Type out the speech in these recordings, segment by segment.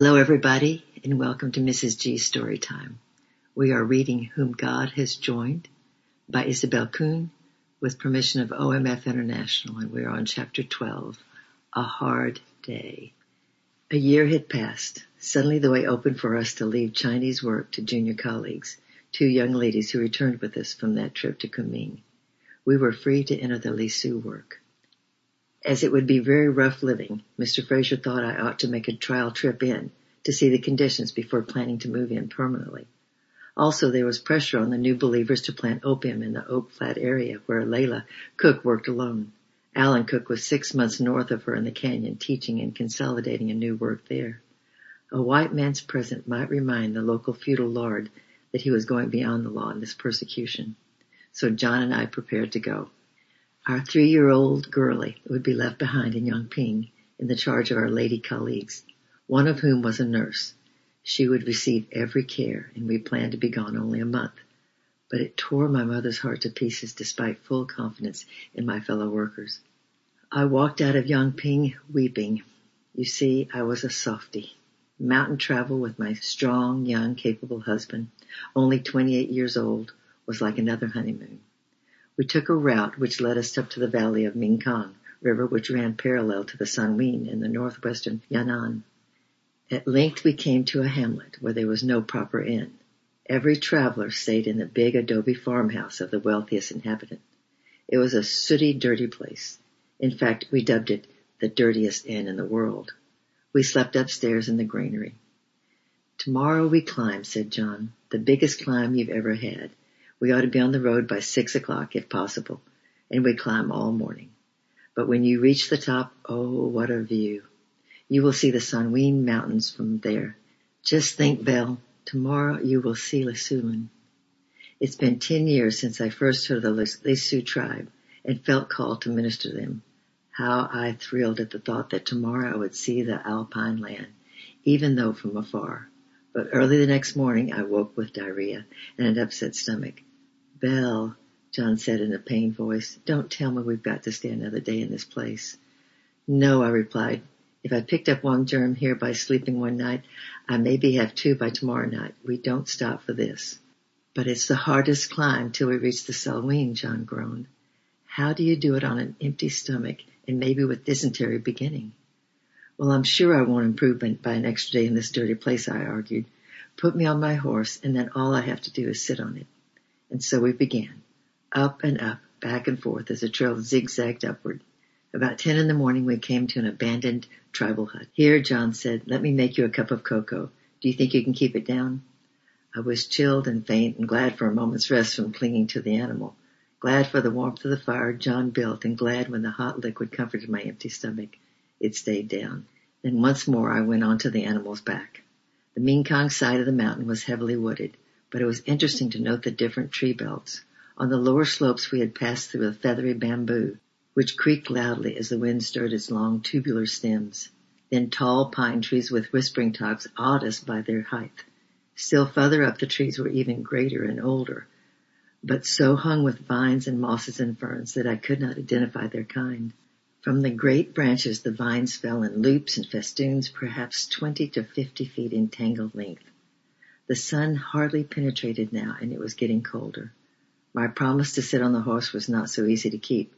Hello, everybody, and welcome to Mrs. G Storytime. We are reading Whom God Has Joined by Isobel Kuhn with permission of OMF International, and we are on chapter 12, A Hard Day. A year had passed. Suddenly the way opened for us to leave Chinese work to junior colleagues, two young ladies who returned with us from that trip to Kunming. We were free to enter the Lisu work. As it would be very rough living, Mr. Fraser thought I ought to make a trial trip in to see the conditions before planning to move in permanently. Also, there was pressure on the new believers to plant opium in the Oak Flat area where Leila Cooke worked alone. Allyn Cooke was six months north of her in the canyon teaching and consolidating a new work there. A white man's presence might remind the local feudal lord that he was going beyond the law in this persecution. So John and I prepared to go. Our three-year-old girlie would be left behind in Yongping in the charge of our lady colleagues, one of whom was a nurse. She would receive every care, and we planned to be gone only a month. But it tore my mother's heart to pieces despite full confidence in my fellow workers. I walked out of Yongping weeping. You see, I was a softy. Mountain travel with my strong, young, capable husband, only 28 years old, was like another honeymoon. We took a route which led us up to the valley of Mekong River which ran parallel to the Salween in the northwestern Yunnan. At length we came to a hamlet where there was no proper inn. Every traveler stayed in the big adobe farmhouse of the wealthiest inhabitant. It was a sooty, dirty place. In fact, we dubbed it the dirtiest inn in the world. We slept upstairs in the granary. Tomorrow we climb, said John. The biggest climb you've ever had. We ought to be on the road by six o'clock if possible, and we climb all morning. But when you reach the top, oh, what a view. You will see the Salween mountains from there. Just think, Belle, tomorrow you will see Lisuland. It's been ten years since I first heard of the Lisu tribe and felt called to minister to them. How I thrilled at the thought that tomorrow I would see the alpine land, even though from afar. But early the next morning I woke with diarrhea and an upset stomach. Belle, John said in a pained voice, don't tell me we've got to stay another day in this place. No, I replied. If I picked up one germ here by sleeping one night, I maybe have two by tomorrow night. We don't stop for this. But it's the hardest climb till we reach the Salween, John groaned. How do you do it on an empty stomach and maybe with dysentery beginning? Well, I'm sure I won't improve by an extra day in this dirty place, I argued. Put me on my horse and then all I have to do is sit on it. And so we began. Up and up, back and forth as the trail zigzagged upward. About ten in the morning we came to an abandoned tribal hut. Here, John said, let me make you a cup of cocoa. Do you think you can keep it down? I was chilled and faint and glad for a moment's rest from clinging to the animal. Glad for the warmth of the fire John built and glad when the hot liquid comforted my empty stomach. It stayed down. Then once more I went on to the animal's back. The Mekong side of the mountain was heavily wooded, but it was interesting to note the different tree belts. On the lower slopes we had passed through a feathery bamboo, which creaked loudly as the wind stirred its long tubular stems. Then tall pine trees with whispering tops awed us by their height. Still further up the trees were even greater and older, but so hung with vines and mosses and ferns that I could not identify their kind. From the great branches the vines fell in loops and festoons perhaps twenty to fifty feet in tangled length. The sun hardly penetrated now and it was getting colder. My promise to sit on the horse was not so easy to keep.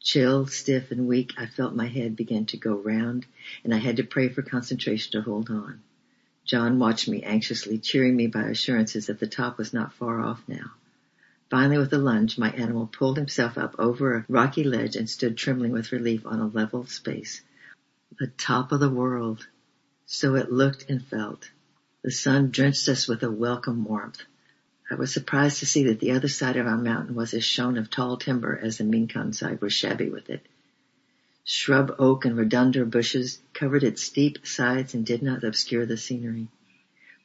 Chilled, stiff and weak, I felt my head begin to go round and I had to pray for concentration to hold on. John watched me anxiously, cheering me by assurances that the top was not far off now. Finally, with a lunge, my animal pulled himself up over a rocky ledge and stood trembling with relief on a level space. The top of the world. So it looked and felt. The sun drenched us with a welcome warmth. I was surprised to see that the other side of our mountain was as shown of tall timber as the Mekong side was shabby with it. Shrub oak and rhododendron bushes covered its steep sides and did not obscure the scenery.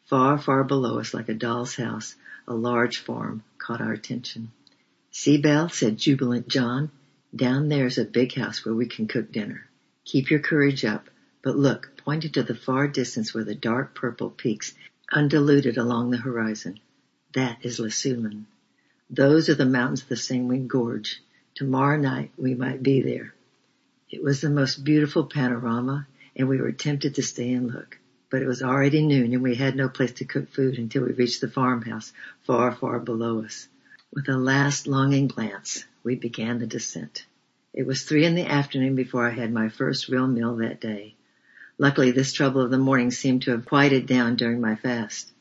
Far, far below us, like a doll's house, a large farm caught our attention. See, Belle, said jubilant John, down there's a big house where we can cook dinner. Keep your courage up, but look, pointing to the far distance where the dark purple peaks undiluted along the horizon. That is Lisuland. Those are the mountains of the Salween Gorge. Tomorrow night we might be there. It was the most beautiful panorama and we were tempted to stay and look. but it was already noon and we had no place to cook food until we reached the farmhouse far, far below us. With a last longing glance, we began the descent. It was three in the afternoon before I had my first real meal that day. Luckily this trouble of the morning seemed to have quieted down during my fast.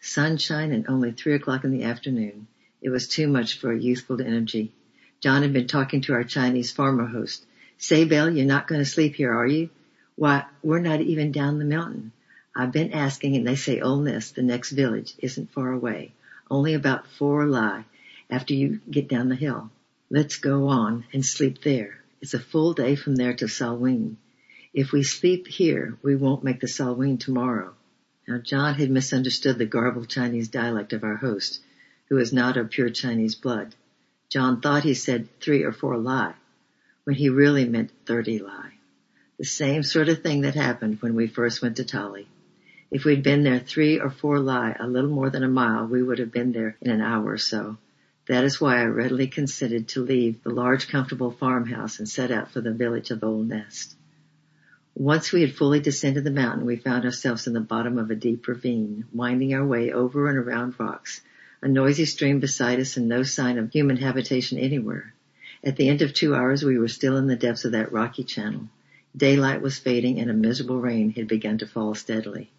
Sunshine and only three o'clock in the afternoon. It was too much for a youthful energy. John had been talking to our Chinese farmer host. Say, Belle, you're not going to sleep here, are you? Why, we're not even down the mountain. I've been asking and they say Old Nest, the next village, isn't far away. Only about four li after you get down the hill. Let's go on and sleep there. It's a full day from there to Salween. If we sleep here, we won't make the Salween tomorrow. Now John had misunderstood the garbled Chinese dialect of our host, who was not of pure Chinese blood. John thought he said three or four li, when he really meant thirty li. The same sort of thing that happened when we first went to Tali. If we'd been there three or four li, a little more than a mile, we would have been there in an hour or so. That is why I readily consented to leave the large comfortable farmhouse and set out for the village of Old Nest. Once we had fully descended the mountain, we found ourselves in the bottom of a deep ravine, winding our way over and around rocks, a noisy stream beside us and no sign of human habitation anywhere. At the end of two hours we were still in the depths of that rocky channel. Daylight was fading and a miserable rain had begun to fall steadily.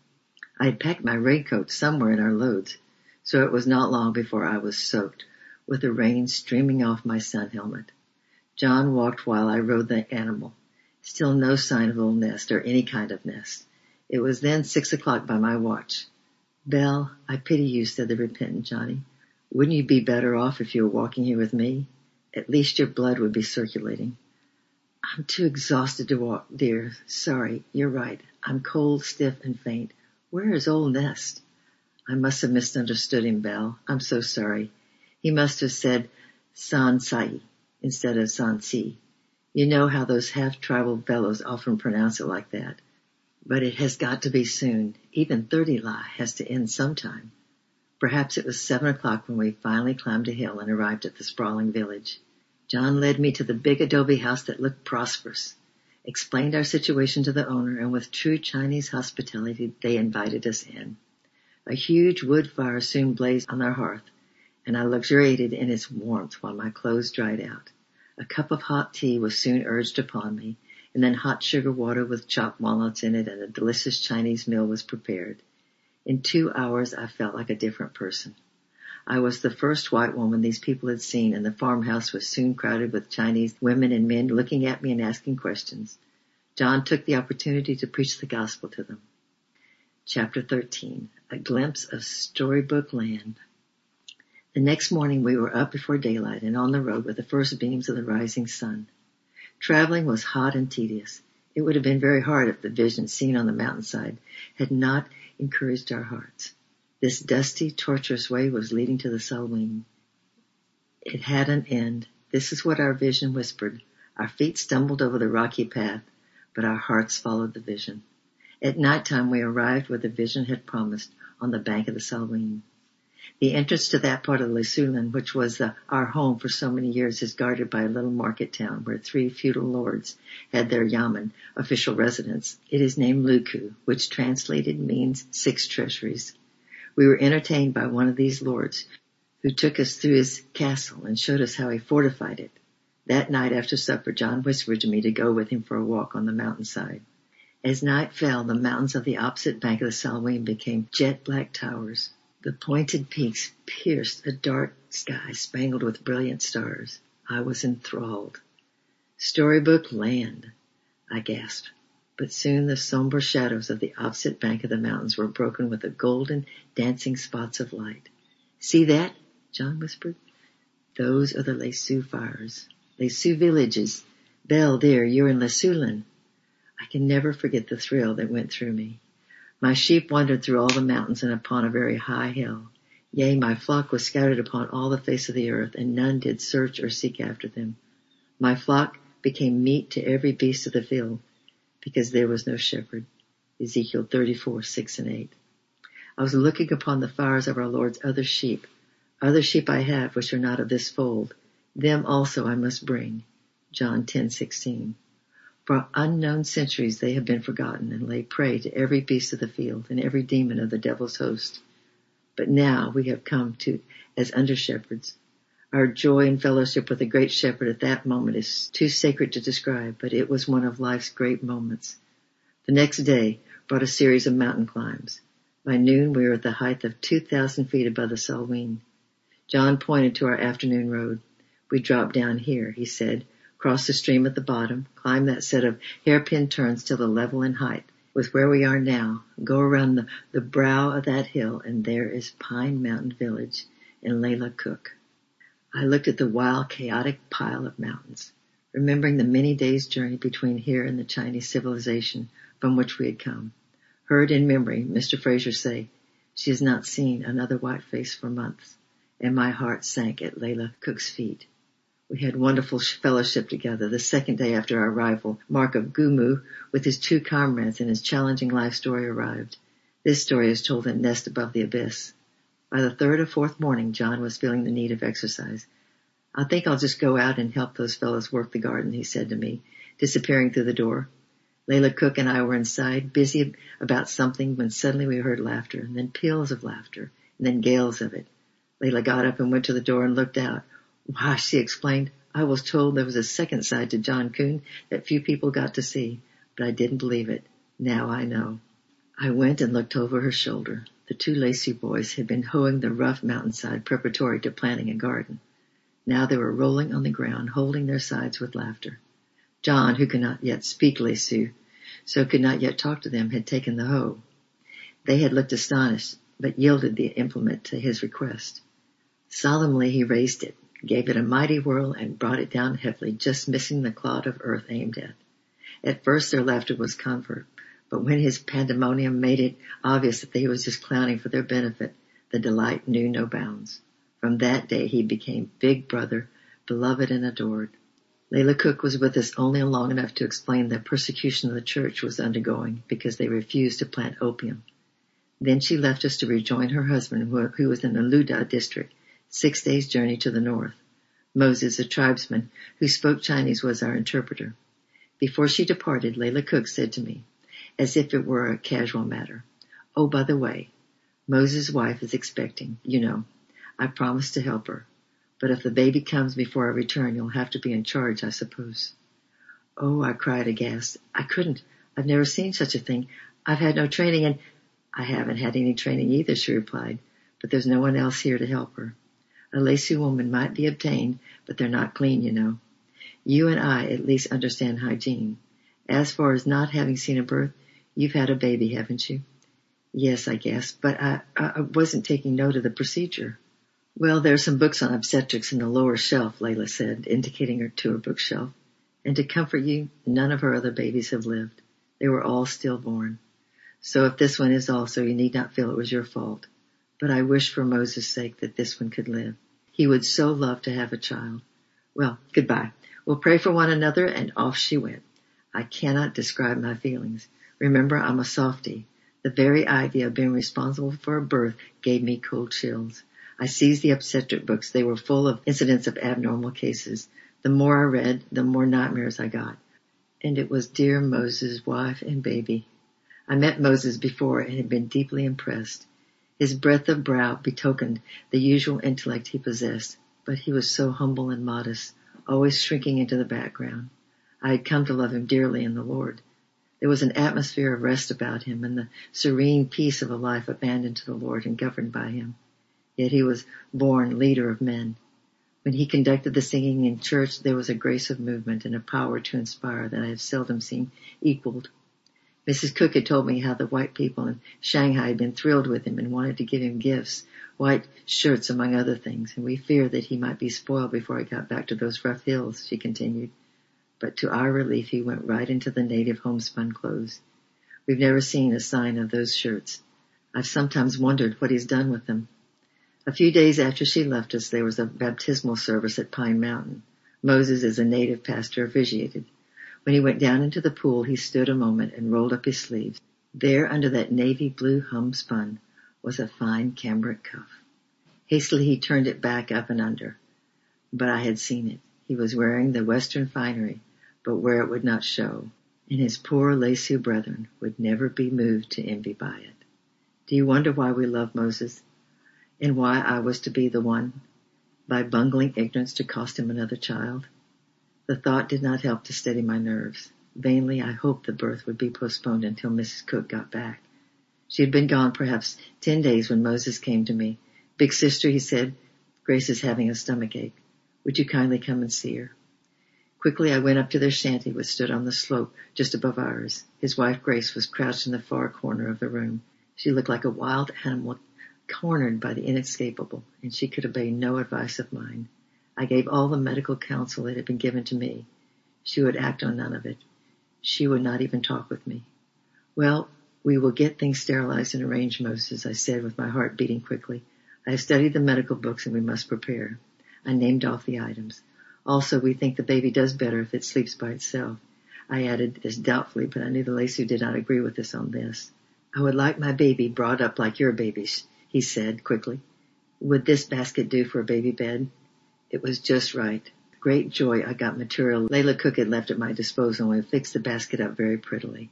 I had packed my raincoat somewhere in our loads, so it was not long before I was soaked, with the rain streaming off my sun helmet. John walked while I rode the animal. Still no sign of old nest or any kind of nest. It was then six o'clock by my watch. Belle, I pity you, said the repentant Johnny. Wouldn't you be better off if you were walking here with me? At least your blood would be circulating. I'm too exhausted to walk, dear. Sorry, you're right. I'm cold, stiff, and faint. Where is old Nest? I must have misunderstood him, Belle. I'm so sorry. He must have said San Sai instead of San Si. You know how those half-tribal fellows often pronounce it like that. But it has got to be soon. Even 30 li has to end sometime. Perhaps it was seven o'clock when we finally climbed a hill and arrived at the sprawling village. John led me to the big adobe house that looked prosperous, explained our situation to the owner, and with true Chinese hospitality they invited us in. A huge wood fire soon blazed on our hearth, and I luxuriated in its warmth while my clothes dried out. A cup of hot tea was soon urged upon me, and then hot sugar water with chopped walnuts in it and a delicious Chinese meal was prepared. In two hours I felt like a different person. I was the first white woman these people had seen and the farmhouse was soon crowded with Chinese women and men looking at me and asking questions. John took the opportunity to preach the gospel to them. Chapter 13, a glimpse of storybook land. The next morning we were up before daylight and on the road with the first beams of the rising sun. Traveling was hot and tedious. It would have been very hard if the vision seen on the mountainside had not encouraged our hearts. This dusty, tortuous way was leading to the Salween. It had an end. This is what our vision whispered. Our feet stumbled over the rocky path, but our hearts followed the vision. At night time we arrived where the vision had promised, on the bank of the Salween. The entrance to that part of Lisuland, which was the, our home for so many years, is guarded by a little market town where three feudal lords had their yamen, official residence. It is named Luku, which translated means six treasuries. We were entertained by one of these lords, who took us through his castle and showed us how he fortified it. That night after supper, John whispered to me to go with him for a walk on the mountainside. As night fell, the mountains of the opposite bank of the Salween became jet black towers. The pointed peaks pierced a dark sky spangled with brilliant stars. I was enthralled. Storybook land, I gasped. But soon the somber shadows of the opposite bank of the mountains were broken with the golden dancing spots of light. See that? John whispered. Those are the Lisu fires. Lisu villages. Belle, dear, you're in Lisuland. I can never forget the thrill that went through me. My sheep wandered through all the mountains and upon a very high hill. Yea, my flock was scattered upon all the face of the earth, and none did search or seek after them. My flock became meat to every beast of the field, because there was no shepherd. Ezekiel 34, 6 and 8. I was looking upon the fires of our Lord's other sheep. Other sheep I have which are not of this fold. Them also I must bring. John 10, 16. For unknown centuries they have been forgotten and lay prey to every beast of the field and every demon of the devil's host. But now we have come to as under shepherds. Our joy and fellowship with the great shepherd at that moment is too sacred to describe, but it was one of life's great moments. The next day brought a series of mountain climbs. By noon we were at the height of 2,000 feet above the Salween. John pointed to our afternoon road. We dropped down here, he said, cross the stream at the bottom, climb that set of hairpin turns till the level in height with where we are now, go around the, the brow of that hill and there is Pine Mountain Village in Leila Cooke. I looked at the wild, chaotic pile of mountains, remembering the many days journey between here and the Chinese civilization from which we had come. Heard in memory Mr. Fraser say, she has not seen another white face for months, and my heart sank at Leila Cooke's feet. We had wonderful fellowship together. The second day after our arrival, Mark of Gumu, with his two comrades and his challenging life story arrived. This story is told in Nest Above the Abyss. By the third or fourth morning, John was feeling the need of exercise. I think I'll just go out and help those fellows work the garden, he said to me, disappearing through the door. Leila Cooke and I were inside, busy about something, when suddenly we heard laughter, and then peals of laughter, and then gales of it. Leila got up and went to the door and looked out. Why, she explained, I was told there was a second side to John Kuhn that few people got to see, but I didn't believe it. Now I know. I went and looked over her shoulder. The two Lacey boys had been hoeing the rough mountainside preparatory to planting a garden. Now they were rolling on the ground, holding their sides with laughter. John, who could not yet speak Lisu, so could not yet talk to them, had taken the hoe. They had looked astonished, but yielded the implement to his request. Solemnly he raised it, gave it a mighty whirl and brought it down heavily, just missing the clod of earth aimed at. At first their laughter was comfort, but when his pandemonium made it obvious that he was just clowning for their benefit, the delight knew no bounds. From that day he became big brother, beloved and adored. Leila Cooke was with us only long enough to explain the persecution the church was undergoing because they refused to plant opium. Then she left us to rejoin her husband who was in the Luda district six days' journey to the north. Moses, a tribesman who spoke Chinese, was our interpreter. Before she departed, Leila Cooke said to me, as if it were a casual matter, Oh, by the way, Moses' wife is expecting, you know. I promised to help her. But if the baby comes before I return, you'll have to be in charge, I suppose. Oh, I cried aghast. I couldn't. I've never seen such a thing. I've had no training and I haven't had any training either, she replied, but there's no one else here to help her. A lacy woman might be obtained, but they're not clean, you know. You and I at least understand hygiene. As far as not having seen a birth, you've had a baby, haven't you? Yes, I guess, but I, I wasn't taking note of the procedure. Well, there are some books on obstetrics in the lower shelf, Leila said, indicating her to her bookshelf. And to comfort you, none of her other babies have lived. They were all stillborn. So if this one is also, you need not feel it was your fault but I wish for Moses' sake that this one could live. He would so love to have a child. Well, goodbye. We'll pray for one another and off she went. I cannot describe my feelings. Remember, I'm a softy. The very idea of being responsible for a birth gave me cold chills. I seized the obstetric books. They were full of incidents of abnormal cases. The more I read, the more nightmares I got. And it was dear Moses' wife and baby. I met Moses before and had been deeply impressed. His breadth of brow betokened the usual intellect he possessed, but he was so humble and modest, always shrinking into the background. I had come to love him dearly in the Lord. There was an atmosphere of rest about him and the serene peace of a life abandoned to the Lord and governed by him. Yet he was born leader of men. When he conducted the singing in church, there was a grace of movement and a power to inspire that I have seldom seen equaled. Mrs. Cooke had told me how the white people in Shanghai had been thrilled with him and wanted to give him gifts, white shirts among other things, and we feared that he might be spoiled before he got back to those rough hills, she continued. But to our relief, he went right into the native homespun clothes. We've never seen a sign of those shirts. I've sometimes wondered what he's done with them. A few days after she left us, there was a baptismal service at Pine Mountain. Moses, as a native pastor, officiated. When he went down into the pool, he stood a moment and rolled up his sleeves. There, under that navy blue homespun, was a fine cambric cuff. Hastily he turned it back up and under. But I had seen it. He was wearing the western finery, but where it would not show. and his poor Lisu brethren would never be moved to envy by it. Do you wonder why we love Moses? And why I was to be the one, by bungling ignorance, to cost him another child? The thought did not help to steady my nerves. Vainly I hoped the birth would be postponed until Mrs. Cooke got back. She had been gone perhaps ten days when Moses came to me. Big sister, he said, Grace is having a stomach ache. Would you kindly come and see her? Quickly I went up to their shanty which stood on the slope just above ours. His wife Grace was crouched in the far corner of the room. She looked like a wild animal cornered by the inescapable, and she could obey no advice of mine. I gave all the medical counsel that had been given to me. She would act on none of it. She would not even talk with me. Well, we will get things sterilized and arranged, Moses, I said with my heart beating quickly. I have studied the medical books and we must prepare. I named off the items. Also, we think the baby does better if it sleeps by itself. I added this doubtfully, but I knew the Lisu did not agree with us on this. I would like my baby brought up like your babies, he said quickly. Would this basket do for a baby bed? It was just right. Great joy I got material Leila Cooke had left at my disposal and fixed the basket up very prettily.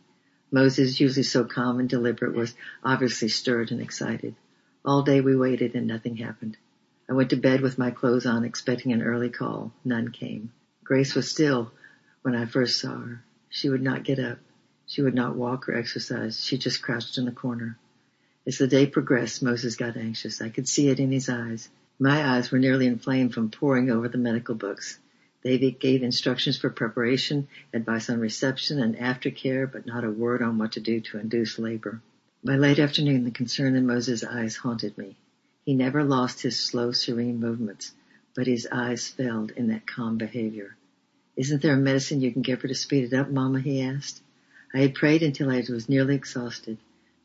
Moses, usually so calm and deliberate, was obviously stirred and excited. All day we waited and nothing happened. I went to bed with my clothes on expecting an early call. None came. Grace was still when I first saw her. She would not get up. She would not walk or exercise. She just crouched in the corner. As the day progressed, Moses got anxious. I could see it in his eyes. My eyes were nearly inflamed from poring over the medical books. They gave instructions for preparation, advice on reception and aftercare, but not a word on what to do to induce labor. By late afternoon, the concern in Moses' eyes haunted me. He never lost his slow, serene movements, but his eyes failed in that calm behavior. Isn't there a medicine you can give her to speed it up, Mama? he asked. I had prayed until I was nearly exhausted.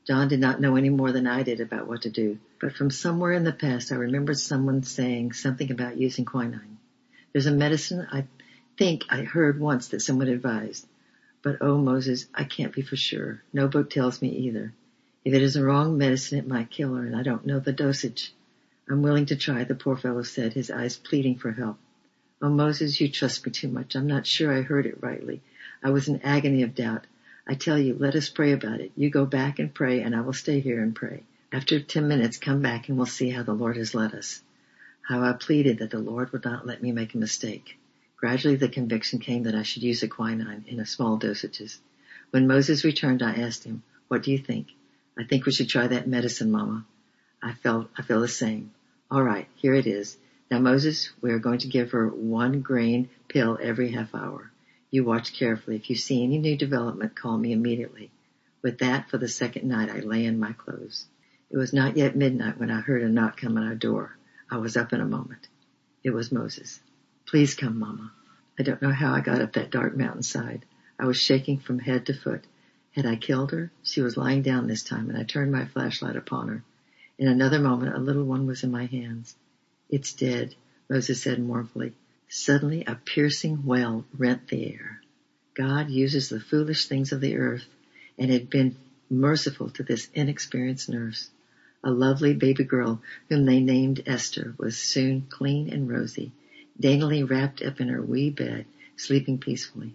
John did not know any more than I did about what to do, but from somewhere in the past I remembered someone saying something about using quinine. There's a medicine I think I heard once that someone advised, but oh Moses, I can't be for sure. No book tells me either. If it is a wrong medicine, it might kill her, and I don't know the dosage. I'm willing to try, the poor fellow said, his eyes pleading for help. Oh, Moses, you trust me too much. I'm not sure I heard it rightly. I was in agony of doubt. I tell you, let us pray about it. You go back and pray, and I will stay here and pray. After ten minutes, come back and we'll see how the Lord has led us. How I pleaded that the Lord would not let me make a mistake. Gradually the conviction came that I should use a quinine in a small dosages. When Moses returned, I asked him, what do you think? I think we should try that medicine, Mama. I felt, I feel the same. All right, here it is. Now Moses, we are going to give her one grain pill every half hour. You watch carefully. If you see any new development, call me immediately. With that, for the second night, I lay in my clothes. It was not yet midnight when I heard a knock come on our door. I was up in a moment. It was Moses. Please come, Mama. I don't know how I got up that dark mountainside. I was shaking from head to foot. Had I killed her? She was lying down this time, and I turned my flashlight upon her. In another moment, a little one was in my hands. It's dead, Moses said mournfully. Suddenly, a piercing wail rent the air. God uses the foolish things of the earth, and had been merciful to this inexperienced nurse. A lovely baby girl, whom they named Esther, was soon clean and rosy, daintily wrapped up in her wee bed, sleeping peacefully.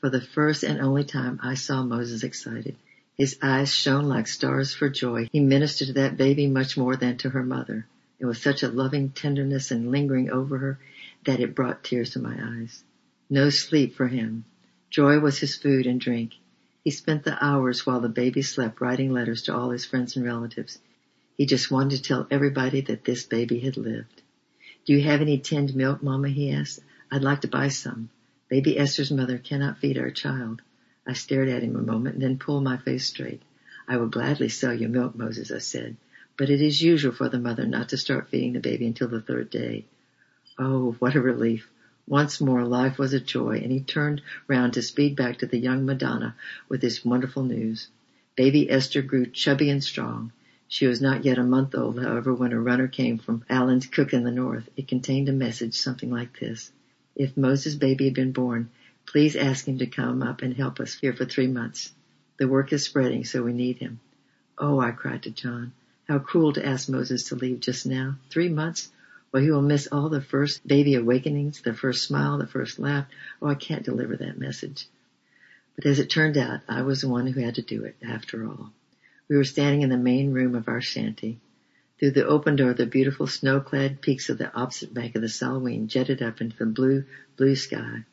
For the first and only time I saw Moses excited. His eyes shone like stars for joy. He ministered to that baby much more than to her mother. It was such a loving tenderness and lingering over her that it brought tears to my eyes. No sleep for him. Joy was his food and drink. He spent the hours while the baby slept writing letters to all his friends and relatives. He just wanted to tell everybody that this baby had lived. Do you have any tinned milk, Mama? he asked. I'd like to buy some. Baby Esther's mother cannot feed our child. I stared at him a moment and then pulled my face straight. I will gladly sell you milk, Moses, I said, but it is usual for the mother not to start feeding the baby until the third day. Oh, what a relief. Once more life was a joy and he turned round to speed back to the young Madonna with this wonderful news. Baby Esther grew chubby and strong. She was not yet a month old, however, when a runner came from Allen's cook in the north. It contained a message something like this if Moses' baby had been born, please ask him to come up and help us here for three months. The work is spreading, so we need him. Oh, I cried to John, how cruel to ask Moses to leave just now. Three months? Well, he will miss all the first baby awakenings, the first smile, the first laugh. Oh, I can't deliver that message. But as it turned out, I was the one who had to do it, after all. We were standing in the main room of our shanty. Through the open door, the beautiful snow-clad peaks of the opposite bank of the Salween jetted up into the blue, blue sky.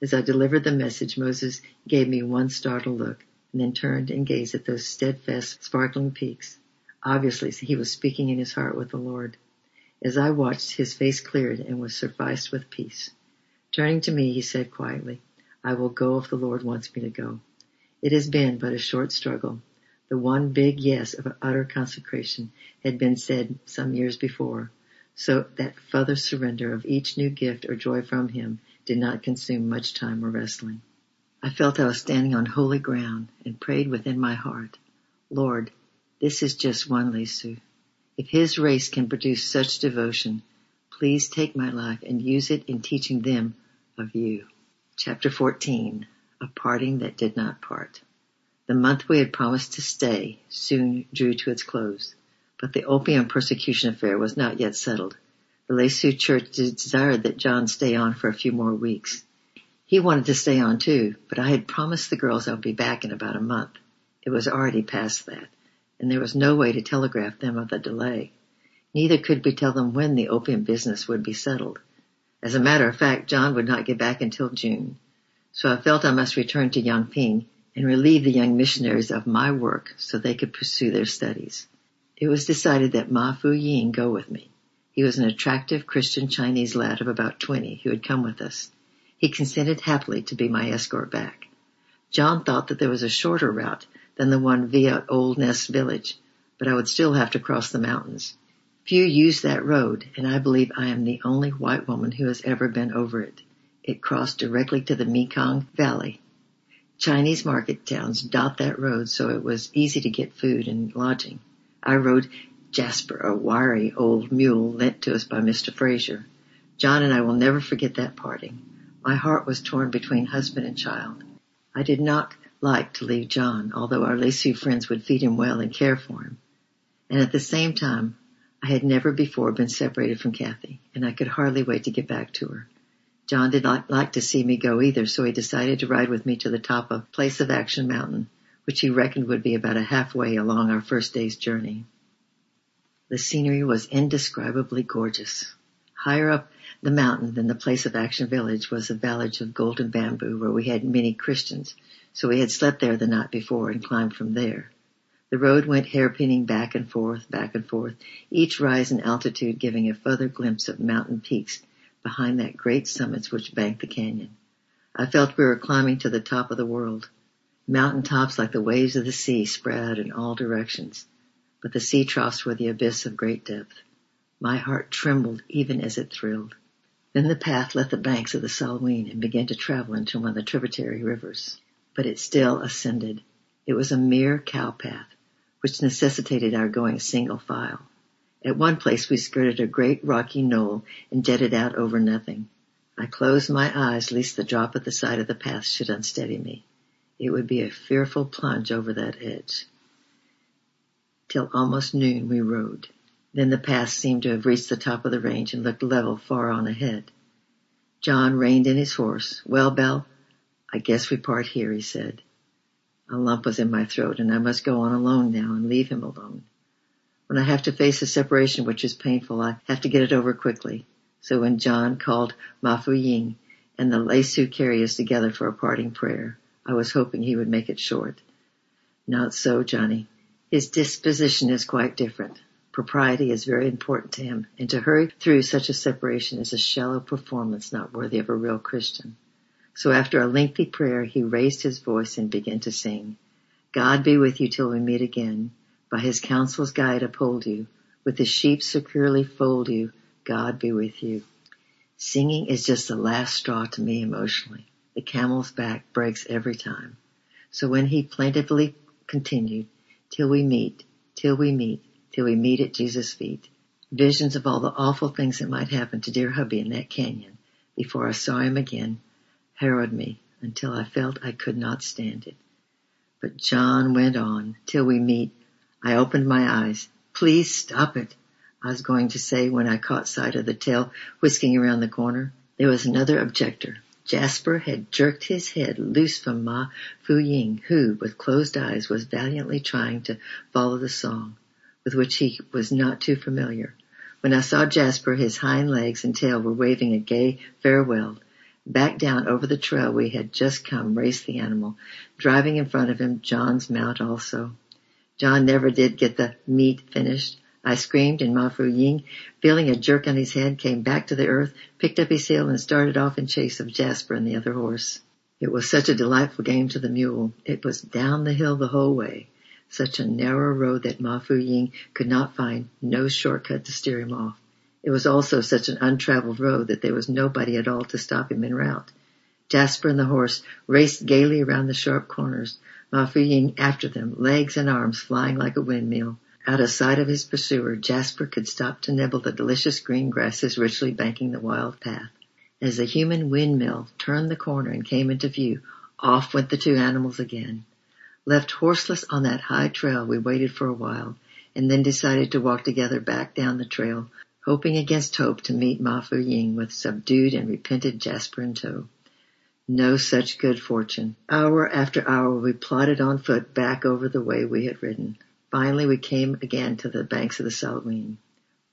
As I delivered the message, Moses gave me one startled look and then turned and gazed at those steadfast, sparkling peaks. Obviously, he was speaking in his heart with the Lord. As I watched, his face cleared and was sufficed with peace. Turning to me, he said quietly, I will go if the Lord wants me to go. It has been but a short struggle. The one big yes of utter consecration had been said some years before, so that further surrender of each new gift or joy from him did not consume much time or wrestling. I felt I was standing on holy ground and prayed within my heart, Lord, this is just one Lisu. If his race can produce such devotion, please take my life and use it in teaching them of you. Chapter 14, A Parting That Did Not Part. The month we had promised to stay soon drew to its close, but the opium persecution affair was not yet settled. The Lisu church desired that John stay on for a few more weeks. He wanted to stay on too, but I had promised the girls I would be back in about a month. It was already past that, and there was no way to telegraph them of the delay. Neither could we tell them when the opium business would be settled. As a matter of fact, John would not get back until June. So I felt I must return to Yongping and relieve the young missionaries of my work so they could pursue their studies. It was decided that Ma Fu Ying go with me. He was an attractive Christian Chinese lad of about 20 who had come with us. He consented happily to be my escort back. John thought that there was a shorter route than the one via Old Nest Village, but I would still have to cross the mountains. Few use that road, and I believe I am the only white woman who has ever been over it. It crossed directly to the Mekong Valley. Chinese market towns dot that road, so it was easy to get food and lodging. I rode Jasper, a wiry old mule lent to us by Mr. Fraser. John and I will never forget that parting. My heart was torn between husband and child. I did not like to leave John, although our Lisu friends would feed him well and care for him. And at the same time, I had never before been separated from Kathy, and I could hardly wait to get back to her. John did not like to see me go either, so he decided to ride with me to the top of Place of Action Mountain, which he reckoned would be about a halfway along our first day's journey. The scenery was indescribably gorgeous. Higher up the mountain than the place of action village was a village of golden bamboo where we had many Christians, so we had slept there the night before and climbed from there. The road went hairpinning back and forth, back and forth, each rise in altitude giving a further glimpse of mountain peaks behind that great summits which banked the canyon. I felt we were climbing to the top of the world. Mountain tops like the waves of the sea spread in all directions but the sea troughs were the abyss of great depth. My heart trembled even as it thrilled. Then the path left the banks of the Salween and began to travel into one of the tributary rivers. But it still ascended. It was a mere cow path, which necessitated our going single file. At one place we skirted a great rocky knoll and jetted out over nothing. I closed my eyes lest the drop at the side of the path should unsteady me. It would be a fearful plunge over that edge. Till almost noon we rode. Then the path seemed to have reached the top of the range and looked level far on ahead. John reined in his horse. Well, Belle, I guess we part here, he said. A lump was in my throat and I must go on alone now and leave him alone. When I have to face a separation which is painful, I have to get it over quickly. So when John called Ma Fu Ying and the Lisu carry us together for a parting prayer, I was hoping he would make it short. Not so, Johnny. His disposition is quite different. Propriety is very important to him, and to hurry through such a separation is a shallow performance not worthy of a real Christian. So after a lengthy prayer, he raised his voice and began to sing. God be with you till we meet again. By his counsel's guide uphold you. With his sheep securely fold you. God be with you. Singing is just the last straw to me emotionally. The camel's back breaks every time. So when he plaintively continued, till we meet, till we meet, till we meet at Jesus' feet. Visions of all the awful things that might happen to dear hubby in that canyon before I saw him again harrowed me until I felt I could not stand it. But John went on, till we meet. I opened my eyes. Please stop it. I was going to say when I caught sight of the tail whisking around the corner. There was another objector. Jasper had jerked his head loose from Ma Fu Ying, who, with closed eyes, was valiantly trying to follow the song, with which he was not too familiar. When I saw Jasper, his hind legs and tail were waving a gay farewell. Back down over the trail we had just come raced the animal, driving in front of him John's mount also. John never did get the meat finished. I screamed and Ma Fu Ying, feeling a jerk on his head, came back to the earth, picked up his heel and started off in chase of Jasper and the other horse. It was such a delightful game to the mule. It was down the hill the whole way. Such a narrow road that Ma Fu Ying could not find no shortcut to steer him off. It was also such an untraveled road that there was nobody at all to stop him en route. Jasper and the horse raced gaily around the sharp corners, Ma Fu after them, legs and arms flying like a windmill. Out of sight of his pursuer, Jasper could stop to nibble the delicious green grasses richly banking the wild path. As the human windmill turned the corner and came into view, off went the two animals again. Left horseless on that high trail, we waited for a while, and then decided to walk together back down the trail, hoping against hope to meet Ma Fu Ying with subdued and repentant Jasper in tow. No such good fortune. Hour after hour we plodded on foot back over the way we had ridden. Finally we came again to the banks of the Salween.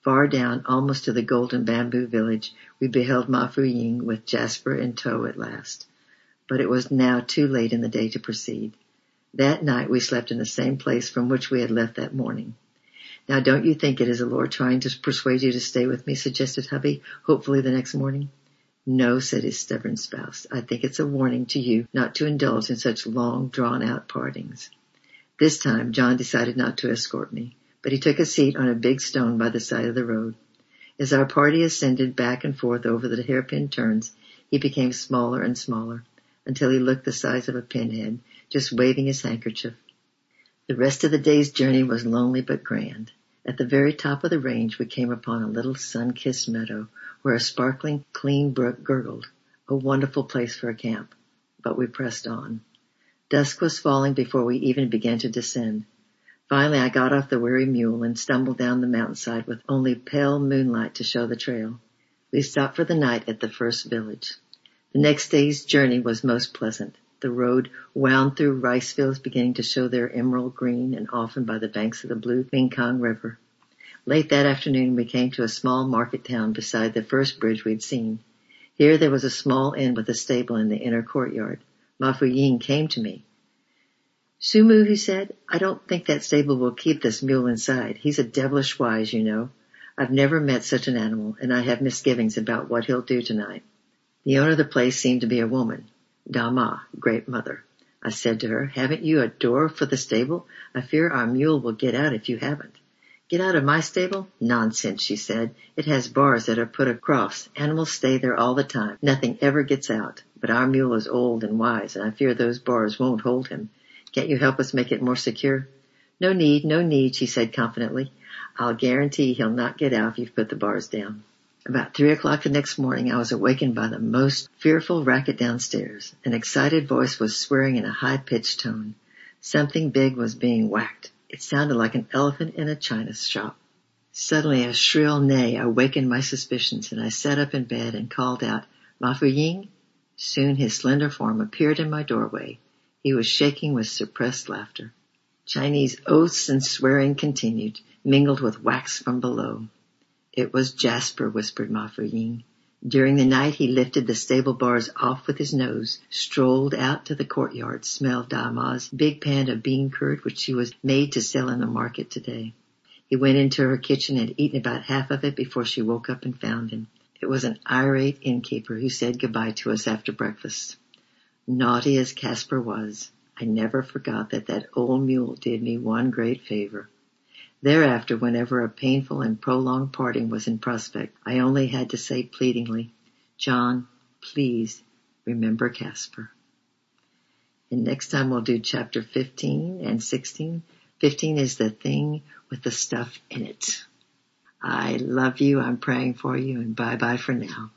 Far down, almost to the golden bamboo village, we beheld Ma Fu Ying with Jasper in tow at last. But it was now too late in the day to proceed. That night we slept in the same place from which we had left that morning. Now don't you think it is the Lord trying to persuade you to stay with me, suggested hubby, hopefully the next morning. No, said his stubborn spouse. I think it's a warning to you not to indulge in such long drawn out partings. This time John decided not to escort me, but he took a seat on a big stone by the side of the road. As our party ascended back and forth over the hairpin turns, he became smaller and smaller until he looked the size of a pinhead, just waving his handkerchief. The rest of the day's journey was lonely but grand. At the very top of the range we came upon a little sun-kissed meadow where a sparkling, clean brook gurgled, a wonderful place for a camp. But we pressed on. Dusk was falling before we even began to descend. Finally I got off the weary mule and stumbled down the mountainside with only pale moonlight to show the trail. We stopped for the night at the first village. The next day's journey was most pleasant. The road wound through rice fields beginning to show their emerald green and often by the banks of the blue Mekong River. Late that afternoon we came to a small market town beside the first bridge we'd seen. Here there was a small inn with a stable in the inner courtyard. Ma Fu Ying came to me. Sumu, he said, I don't think that stable will keep this mule inside. He's a devilish wise, you know. I've never met such an animal, and I have misgivings about what he'll do tonight. The owner of the place seemed to be a woman. Dama, great mother. I said to her, haven't you a door for the stable? I fear our mule will get out if you haven't. Get out of my stable? Nonsense, she said. It has bars that are put across. Animals stay there all the time. Nothing ever gets out. But our mule is old and wise, and I fear those bars won't hold him. Can't you help us make it more secure? No need, no need, she said confidently. I'll guarantee he'll not get out if you've put the bars down. About three o'clock the next morning, I was awakened by the most fearful racket downstairs. An excited voice was swearing in a high-pitched tone. Something big was being whacked. It sounded like an elephant in a china shop. Suddenly a shrill neigh awakened my suspicions and I sat up in bed and called out, Ma Fu Ying? Soon his slender form appeared in my doorway. He was shaking with suppressed laughter. Chinese oaths and swearing continued, mingled with whacks from below. It was Jasper, whispered Ma Ying. During the night he lifted the stable bars off with his nose, strolled out to the courtyard, smelled Dama's big pan of bean curd which she was made to sell in the market today. He went into her kitchen and eaten about half of it before she woke up and found him. It was an irate innkeeper who said goodbye to us after breakfast. Naughty as Casper was, I never forgot that that old mule did me one great favor. Thereafter, whenever a painful and prolonged parting was in prospect, I only had to say pleadingly, John, please remember Casper. And next time we'll do chapter 15 and 16. 15 is the thing with the stuff in it. I love you. I'm praying for you and bye bye for now.